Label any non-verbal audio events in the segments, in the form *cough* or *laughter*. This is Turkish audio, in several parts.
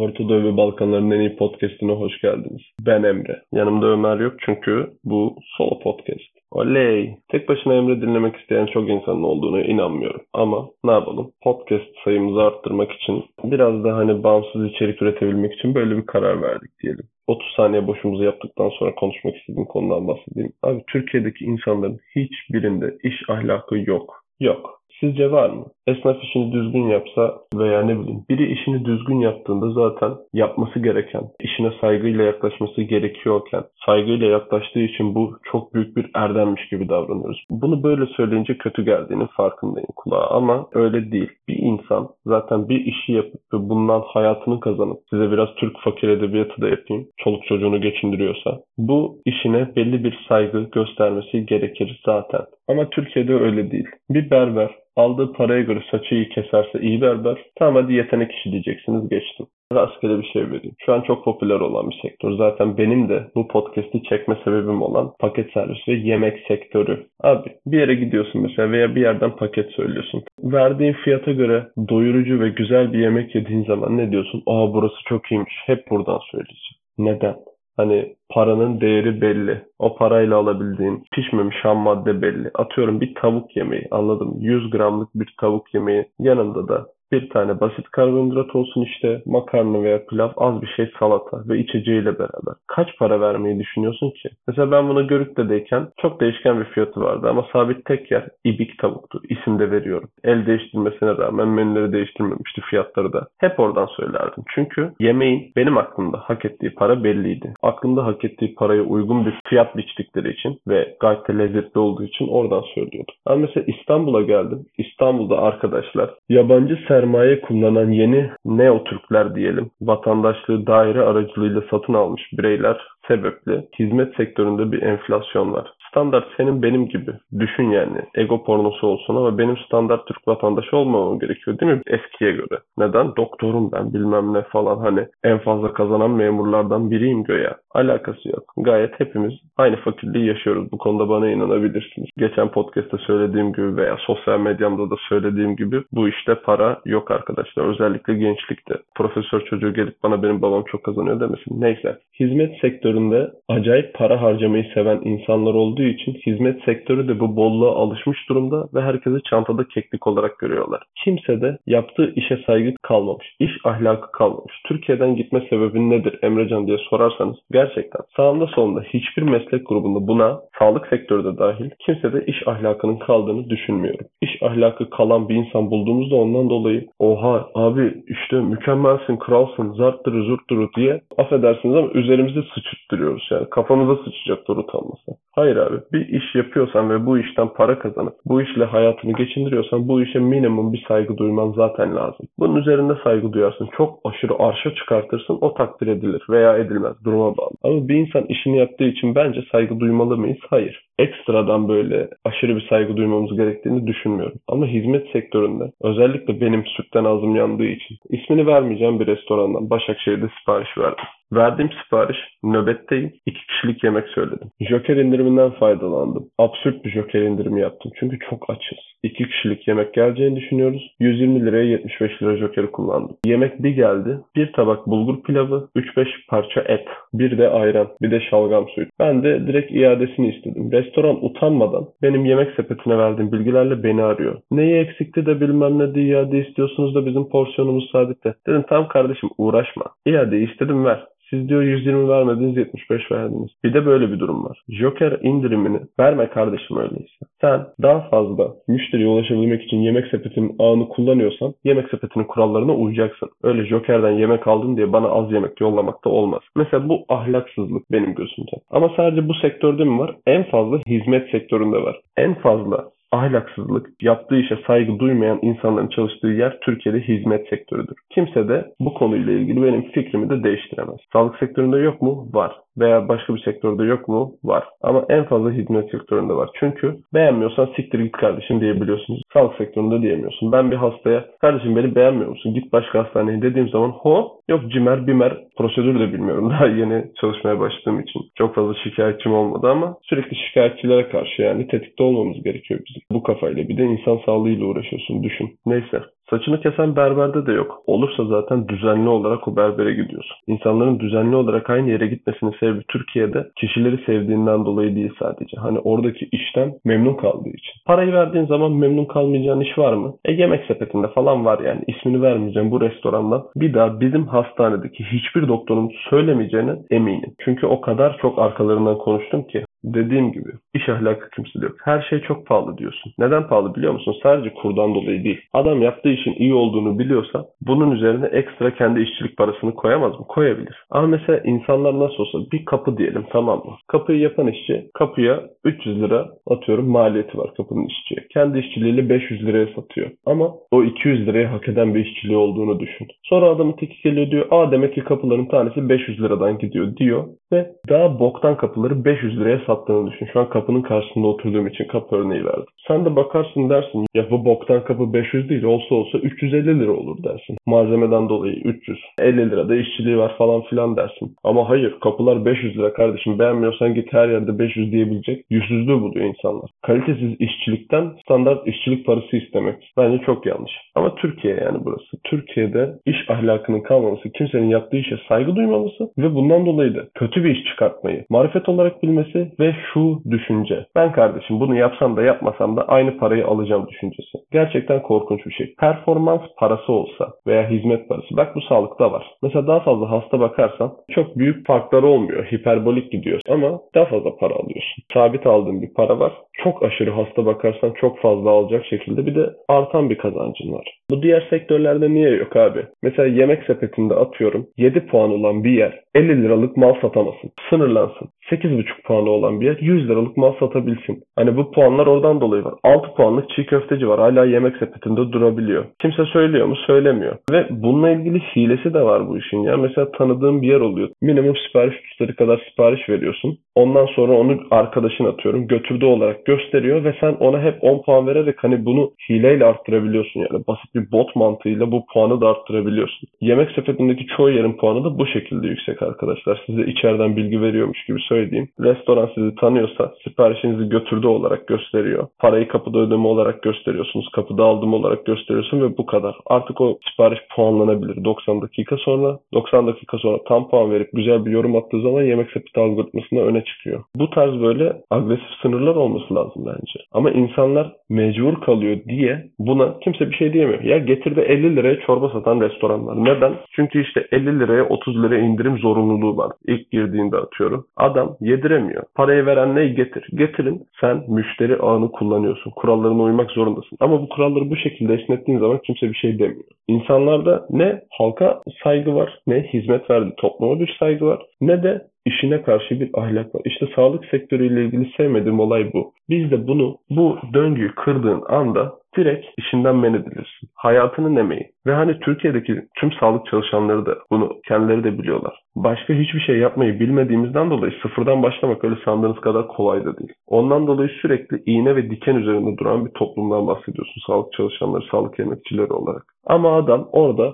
Orta Doğu ve Balkanların en iyi podcastine hoş geldiniz. Ben Emre. Yanımda Ömer yok çünkü bu solo podcast. Oley! Tek başına Emre dinlemek isteyen çok insanın olduğunu inanmıyorum. Ama ne yapalım? Podcast sayımızı arttırmak için biraz da hani bağımsız içerik üretebilmek için böyle bir karar verdik diyelim. 30 saniye boşumuzu yaptıktan sonra konuşmak istediğim konudan bahsedeyim. Abi Türkiye'deki insanların hiçbirinde iş ahlakı yok. Yok. Sizce var mı? Esnaf işini düzgün yapsa veya ne bileyim biri işini düzgün yaptığında zaten yapması gereken, işine saygıyla yaklaşması gerekiyorken saygıyla yaklaştığı için bu çok büyük bir erdemmiş gibi davranıyoruz. Bunu böyle söyleyince kötü geldiğinin farkındayım kulağa ama öyle değil. Bir insan zaten bir işi yapıp ve bundan hayatını kazanıp size biraz Türk fakir edebiyatı da yapayım. Çoluk çocuğunu geçindiriyorsa bu işine belli bir saygı göstermesi gerekir zaten. Ama Türkiye'de öyle değil. Bir berber aldığı paraya göre saçı iyi keserse iyi berber. Tamam hadi yetenek işi diyeceksiniz geçtim. Rastgele bir şey vereyim. Şu an çok popüler olan bir sektör. Zaten benim de bu podcast'i çekme sebebim olan paket servis ve yemek sektörü. Abi bir yere gidiyorsun mesela veya bir yerden paket söylüyorsun. Verdiğin fiyata göre doyurucu ve güzel bir yemek yediğin zaman ne diyorsun? Aa burası çok iyiymiş. Hep buradan söyleyeceğim. Neden? Hani paranın değeri belli. O parayla alabildiğin pişmemiş ham madde belli. Atıyorum bir tavuk yemeği anladım. 100 gramlık bir tavuk yemeği yanında da bir tane basit karbonhidrat olsun işte makarna veya pilav az bir şey salata ve içeceğiyle beraber. Kaç para vermeyi düşünüyorsun ki? Mesela ben bunu Görükle'deyken çok değişken bir fiyatı vardı ama sabit tek yer ibik tavuktu. İsim de veriyorum. El değiştirmesine rağmen menüleri değiştirmemişti fiyatları da. Hep oradan söylerdim. Çünkü yemeğin benim aklımda hak ettiği para belliydi. Aklımda hak ettiği paraya uygun bir fiyat biçtikleri için ve gayet de lezzetli olduğu için oradan söylüyordum. Ama mesela İstanbul'a geldim. İstanbul'da arkadaşlar yabancı ser sermaye kullanan yeni neo-Türkler diyelim, vatandaşlığı daire aracılığıyla satın almış bireyler sebeple hizmet sektöründe bir enflasyon var. Standart senin benim gibi. Düşün yani. Ego pornosu olsun ama benim standart Türk vatandaşı olmamam gerekiyor değil mi? Eskiye göre. Neden? Doktorum ben bilmem ne falan hani en fazla kazanan memurlardan biriyim göya. Alakası yok. Gayet hepimiz aynı fakirliği yaşıyoruz. Bu konuda bana inanabilirsiniz. Geçen podcast'ta söylediğim gibi veya sosyal medyamda da söylediğim gibi bu işte para yok arkadaşlar. Özellikle gençlikte. Profesör çocuğu gelip bana benim babam çok kazanıyor demesin. Neyse. Hizmet sektöründe acayip para harcamayı seven insanlar olduğu için hizmet sektörü de bu bolluğa alışmış durumda ve herkesi çantada keklik olarak görüyorlar. Kimse de yaptığı işe saygı kalmamış. iş ahlakı kalmamış. Türkiye'den gitme sebebin nedir Emrecan diye sorarsanız gerçekten sağında solunda hiçbir meslek grubunda buna sağlık sektörü de dahil kimse de iş ahlakının kaldığını düşünmüyorum. İş ahlakı kalan bir insan bulduğumuzda ondan dolayı oha abi işte mükemmelsin, kralsın, zarttırı zurttırı diye affedersiniz ama üzerimizde sıçırttırıyoruz yani. Kafamıza sıçacak utanmasa. Hayır abi bir iş yapıyorsan ve bu işten para kazanıp bu işle hayatını geçindiriyorsan bu işe minimum bir saygı duyman zaten lazım. Bunun üzerinde saygı duyarsın. Çok aşırı arşa çıkartırsın o takdir edilir veya edilmez duruma bağlı. Ama bir insan işini yaptığı için bence saygı duymalı mıyız? Hayır. Ekstradan böyle aşırı bir saygı duymamız gerektiğini düşünmüyorum. Ama hizmet sektöründe özellikle benim sütten ağzım yandığı için ismini vermeyeceğim bir restorandan Başakşehir'de sipariş verdim. Verdiğim sipariş nöbetteyim. İki kişilik yemek söyledim. Joker indiriminden faydalandım. Absürt bir Joker indirimi yaptım. Çünkü çok açız. İki kişilik yemek geleceğini düşünüyoruz. 120 liraya 75 lira Joker'i kullandım. Yemek bir geldi. Bir tabak bulgur pilavı, 3-5 parça et, bir de ayran, bir de şalgam suyu. Ben de direkt iadesini istedim. Restoran utanmadan benim yemek sepetine verdiğim bilgilerle beni arıyor. Neyi eksikti de bilmem ne diye iade istiyorsunuz da bizim porsiyonumuz sabitte. Dedim tamam kardeşim uğraşma. İade istedim ver. Siz diyor 120 vermediniz 75 verdiniz. Bir de böyle bir durum var. Joker indirimini verme kardeşim öyleyse. Sen daha fazla müşteriye ulaşabilmek için yemek sepetinin ağını kullanıyorsan yemek sepetinin kurallarına uyacaksın. Öyle Joker'den yemek aldın diye bana az yemek yollamak da olmaz. Mesela bu ahlaksızlık benim gözümde. Ama sadece bu sektörde mi var? En fazla hizmet sektöründe var. En fazla ahlaksızlık, yaptığı işe saygı duymayan insanların çalıştığı yer Türkiye'de hizmet sektörüdür. Kimse de bu konuyla ilgili benim fikrimi de değiştiremez. Sağlık sektöründe yok mu? Var veya başka bir sektörde yok mu? Var. Ama en fazla hizmet sektöründe var. Çünkü beğenmiyorsan siktir git kardeşim diyebiliyorsunuz. Sağlık sektöründe diyemiyorsun. Ben bir hastaya kardeşim beni beğenmiyor musun? Git başka hastaneye dediğim zaman ho yok cimer bimer prosedür de bilmiyorum. *laughs* Daha yeni çalışmaya başladığım için. Çok fazla şikayetçim olmadı ama sürekli şikayetçilere karşı yani tetikte olmamız gerekiyor bizim. Bu kafayla bir de insan sağlığıyla uğraşıyorsun düşün. Neyse Saçını kesen berberde de yok. Olursa zaten düzenli olarak o berbere gidiyorsun. İnsanların düzenli olarak aynı yere gitmesinin sebebi Türkiye'de kişileri sevdiğinden dolayı değil sadece. Hani oradaki işten memnun kaldığı için. Parayı verdiğin zaman memnun kalmayacağın iş var mı? E yemek sepetinde falan var yani. İsmini vermeyeceğim bu restorandan. Bir daha bizim hastanedeki hiçbir doktorun söylemeyeceğine eminim. Çünkü o kadar çok arkalarından konuştum ki. Dediğim gibi iş ahlakı yok. Her şey çok pahalı diyorsun. Neden pahalı biliyor musun? Sadece kurdan dolayı değil. Adam yaptığı işin iyi olduğunu biliyorsa bunun üzerine ekstra kendi işçilik parasını koyamaz mı? Koyabilir. Ama mesela insanlar nasıl olsa bir kapı diyelim tamam mı? Kapıyı yapan işçi kapıya 300 lira atıyorum maliyeti var kapının işçiye. Kendi işçiliğiyle 500 liraya satıyor. Ama o 200 liraya hak eden bir işçiliği olduğunu düşün. Sonra adamın teki geliyor diyor aa demek ki kapıların tanesi 500 liradan gidiyor diyor. Ve daha boktan kapıları 500 liraya sattığını düşün. Şu an kapının karşısında oturduğum için kapı örneği verdim. Sen de bakarsın dersin ya bu boktan kapı 500 değil olsa olsa 350 lira olur dersin. Malzemeden dolayı 300. 50 lira da işçiliği var falan filan dersin. Ama hayır kapılar 500 lira kardeşim beğenmiyorsan git her yerde 500 diyebilecek yüzsüzlüğü buluyor insanlar. Kalitesiz işçilikten standart işçilik parası istemek bence çok yanlış. Ama Türkiye yani burası. Türkiye'de iş ahlakının kalmaması, kimsenin yaptığı işe saygı duymaması ve bundan dolayı da kötü bir iş çıkartmayı marifet olarak bilmesi ve şu düşünce. Ben kardeşim bunu yapsam da yapmasam da aynı parayı alacağım düşüncesi. Gerçekten korkunç bir şey. Performans parası olsa veya hizmet parası. Bak bu sağlıkta var. Mesela daha fazla hasta bakarsan çok büyük farklar olmuyor. Hiperbolik gidiyor ama daha fazla para alıyorsun. Sabit aldığın bir para var. Çok aşırı hasta bakarsan çok fazla alacak şekilde bir de artan bir kazancın var. Bu diğer sektörlerde niye yok abi? Mesela yemek sepetinde atıyorum 7 puan olan bir yer 50 liralık mal satamasın. Sınırlansın. 8,5 puanı olan bir yer 100 liralık mal satabilsin. Hani bu puanlar oradan dolayı var. 6 puanlık çiğ köfteci var. Hala yemek sepetinde durabiliyor. Kimse söylüyor mu? Söylemiyor. Ve bununla ilgili hilesi de var bu işin ya. Mesela tanıdığım bir yer oluyor. Minimum sipariş tutarı kadar sipariş veriyorsun. Ondan sonra onu arkadaşın atıyorum. Götürdü olarak gösteriyor ve sen ona hep 10 puan vererek hani bunu hileyle arttırabiliyorsun yani. Basit bir bot mantığıyla bu puanı da arttırabiliyorsun. Yemek sepetindeki çoğu yerin puanı da bu şekilde yüksek arkadaşlar. Size içeriden bilgi veriyormuş gibi söyleyeyim. Restoran sizi tanıyorsa siparişinizi götürdü olarak gösteriyor. Parayı kapıda ödeme olarak gösteriyorsunuz. Kapıda aldım olarak gösteriyorsun ve bu kadar. Artık o sipariş puanlanabilir. 90 dakika sonra 90 dakika sonra tam puan verip güzel bir yorum attığı zaman yemek sepeti algoritmasında öne çıkıyor. Bu tarz böyle agresif sınırlar olması bence. Ama insanlar mecbur kalıyor diye buna kimse bir şey diyemiyor. Ya getirde 50 liraya çorba satan restoranlar. Neden? Çünkü işte 50 liraya 30 liraya indirim zorunluluğu var. İlk girdiğinde atıyorum. Adam yediremiyor. Parayı veren neyi getir? Getirin. Sen müşteri ağını kullanıyorsun. Kurallarına uymak zorundasın. Ama bu kuralları bu şekilde esnettiğin zaman kimse bir şey demiyor. İnsanlarda ne halka saygı var, ne hizmet verdiği topluma bir saygı var, ne de işine karşı bir ahlak var. İşte sağlık sektörüyle ilgili sevmediğim olay bu. Biz de bunu, bu döngüyü kırdığın anda direkt işinden men edilirsin. Hayatının emeği. Ve hani Türkiye'deki tüm sağlık çalışanları da bunu kendileri de biliyorlar. Başka hiçbir şey yapmayı bilmediğimizden dolayı sıfırdan başlamak öyle sandığınız kadar kolay da değil. Ondan dolayı sürekli iğne ve diken üzerinde duran bir toplumdan bahsediyorsun sağlık çalışanları, sağlık emekçileri olarak. Ama adam orada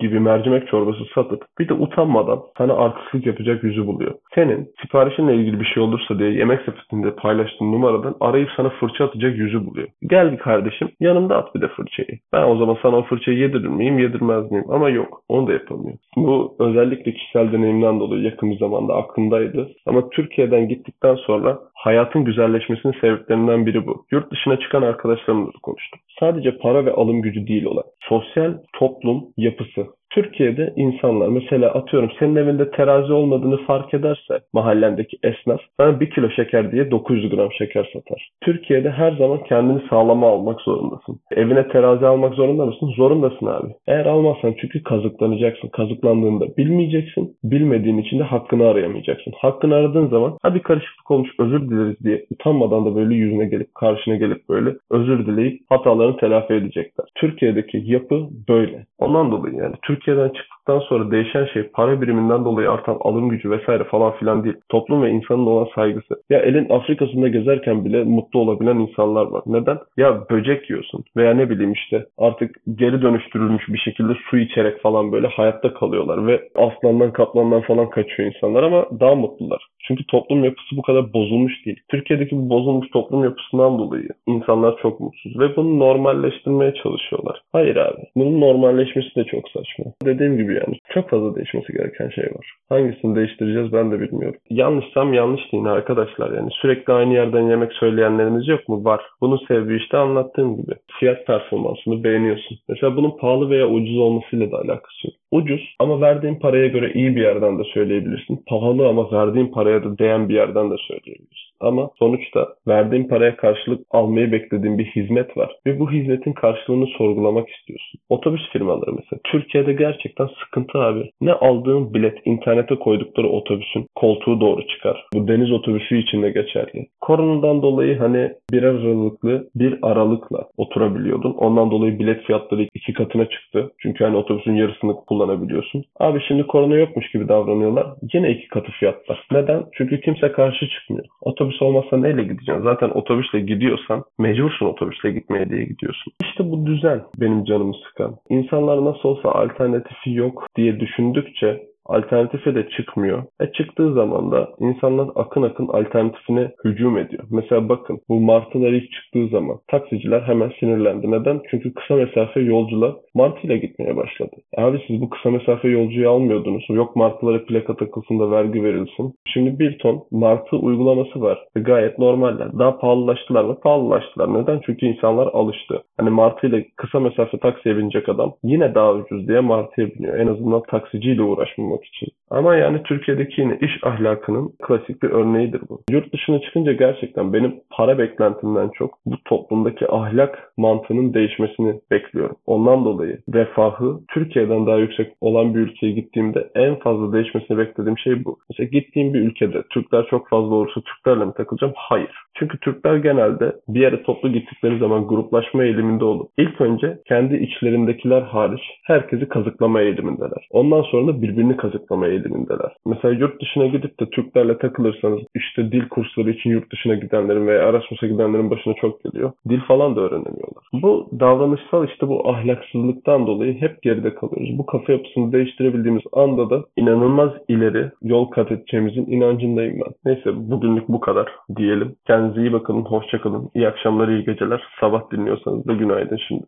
gibi mercimek çorbası satıp bir de utanmadan sana artistlik yapacak yüzü buluyor. Senin siparişinle ilgili bir şey olursa diye yemek sepetinde paylaştığın numaradan arayıp sana fırça atacak yüzü buluyor. Gel kardeşim yanımda at bir de fırçayı. Ben o zaman sana o fırçayı yedirir miyim yedirmez miyim? Ama yok onu da yapamıyor. Bu özellikle kişisel deneyimden dolayı yakın bir zamanda aklımdaydı. Ama Türkiye'den gittikten sonra hayatın güzelleşmesinin sebeplerinden biri bu. Yurt dışına çıkan arkadaşlarımla konuştum. Sadece para ve alım gücü değil olan sosyal toplum yapısı Türkiye'de insanlar mesela atıyorum senin evinde terazi olmadığını fark ederse mahallendeki esnaf sana 1 kilo şeker diye 900 gram şeker satar. Türkiye'de her zaman kendini sağlama almak zorundasın. Evine terazi almak zorunda mısın? Zorundasın abi. Eğer almazsan çünkü kazıklanacaksın. Kazıklandığında bilmeyeceksin. Bilmediğin için de hakkını arayamayacaksın. Hakkını aradığın zaman ha bir karışıklık olmuş özür dileriz diye utanmadan da böyle yüzüne gelip karşına gelip böyle özür dileyip hatalarını telafi edecekler. Türkiye'deki yapı böyle. Ondan dolayı yani Türkiye'den çıktıktan çıktıktan sonra değişen şey para biriminden dolayı artan alım gücü vesaire falan filan değil. Toplum ve insanın olan saygısı. Ya elin Afrika'sında gezerken bile mutlu olabilen insanlar var. Neden? Ya böcek yiyorsun veya ne bileyim işte artık geri dönüştürülmüş bir şekilde su içerek falan böyle hayatta kalıyorlar ve aslandan kaplandan falan kaçıyor insanlar ama daha mutlular. Çünkü toplum yapısı bu kadar bozulmuş değil. Türkiye'deki bu bozulmuş toplum yapısından dolayı insanlar çok mutsuz ve bunu normalleştirmeye çalışıyorlar. Hayır abi. Bunun normalleşmesi de çok saçma. Dediğim gibi yani çok fazla değişmesi gereken şey var. Hangisini değiştireceğiz ben de bilmiyorum. Yanlışsam yanlış deyin arkadaşlar. Yani sürekli aynı yerden yemek söyleyenlerimiz yok mu? Var. Bunun sebebi işte anlattığım gibi. Fiyat performansını beğeniyorsun. Mesela bunun pahalı veya ucuz olmasıyla da alakası yok. Ucuz ama verdiğin paraya göre iyi bir yerden de söyleyebilirsin. Pahalı ama verdiğin paraya da değen bir yerden de söyleyebilirsin. Ama sonuçta verdiğin paraya karşılık almayı beklediğin bir hizmet var. Ve bu hizmetin karşılığını sorgulamak istiyorsun. Otobüs firmaları mesela. Türkiye'de gerçekten sıkıntı abi. Ne aldığın bilet internete koydukları otobüsün koltuğu doğru çıkar. Bu deniz otobüsü için de geçerli. Koronadan dolayı hani bir aralıklı bir aralıkla oturabiliyordun. Ondan dolayı bilet fiyatları iki katına çıktı. Çünkü hani otobüsün yarısını kullanabiliyorsun. Abi şimdi korona yokmuş gibi davranıyorlar. Yine iki katı fiyatlar. Neden? Çünkü kimse karşı çıkmıyor. Otobüs olmazsa neyle gideceksin? Zaten otobüsle gidiyorsan mecbursun otobüsle gitmeye diye gidiyorsun. İşte bu düzen benim canımı sıkan. İnsanlar nasıl olsa alternatifi yok diye düşündükçe alternatife de çıkmıyor. E çıktığı zaman da insanlar akın akın alternatifine hücum ediyor. Mesela bakın bu martılar ilk çıktığı zaman taksiciler hemen sinirlendi. Neden? Çünkü kısa mesafe yolcular martıyla gitmeye başladı. E abi siz bu kısa mesafe yolcuyu almıyordunuz. Yok martılara plaka takılsın da vergi verilsin. Şimdi bir ton martı uygulaması var. Ve gayet normaller. Daha pahalılaştılar mı? Pahalılaştılar. Neden? Çünkü insanlar alıştı. Hani martıyla kısa mesafe taksiye binecek adam yine daha ucuz diye martıya biniyor. En azından taksiciyle uğraşmamak olmak için. Ama yani Türkiye'deki yine iş ahlakının klasik bir örneğidir bu. Yurt dışına çıkınca gerçekten benim para beklentimden çok bu toplumdaki ahlak mantığının değişmesini bekliyorum. Ondan dolayı refahı Türkiye'den daha yüksek olan bir ülkeye gittiğimde en fazla değişmesini beklediğim şey bu. Mesela gittiğim bir ülkede Türkler çok fazla olursa Türklerle mi takılacağım? Hayır. Çünkü Türkler genelde bir yere toplu gittikleri zaman gruplaşma eğiliminde olup ilk önce kendi içlerindekiler hariç herkesi kazıklama eğilimindeler. Ondan sonra da birbirini kazıklama eğilimindeler. Mesela yurt dışına gidip de Türklerle takılırsanız işte dil kursları için yurt dışına gidenlerin veya Erasmus'a gidenlerin başına çok geliyor. Dil falan da öğrenemiyorlar. Bu davranışsal işte bu ahlaksızlıktan dolayı hep geride kalıyoruz. Bu kafa yapısını değiştirebildiğimiz anda da inanılmaz ileri yol kat edeceğimizin inancındayım ben. Neyse bugünlük bu kadar diyelim. Kendinize iyi bakın, hoşçakalın. İyi akşamlar, iyi geceler. Sabah dinliyorsanız da günaydın şimdiden.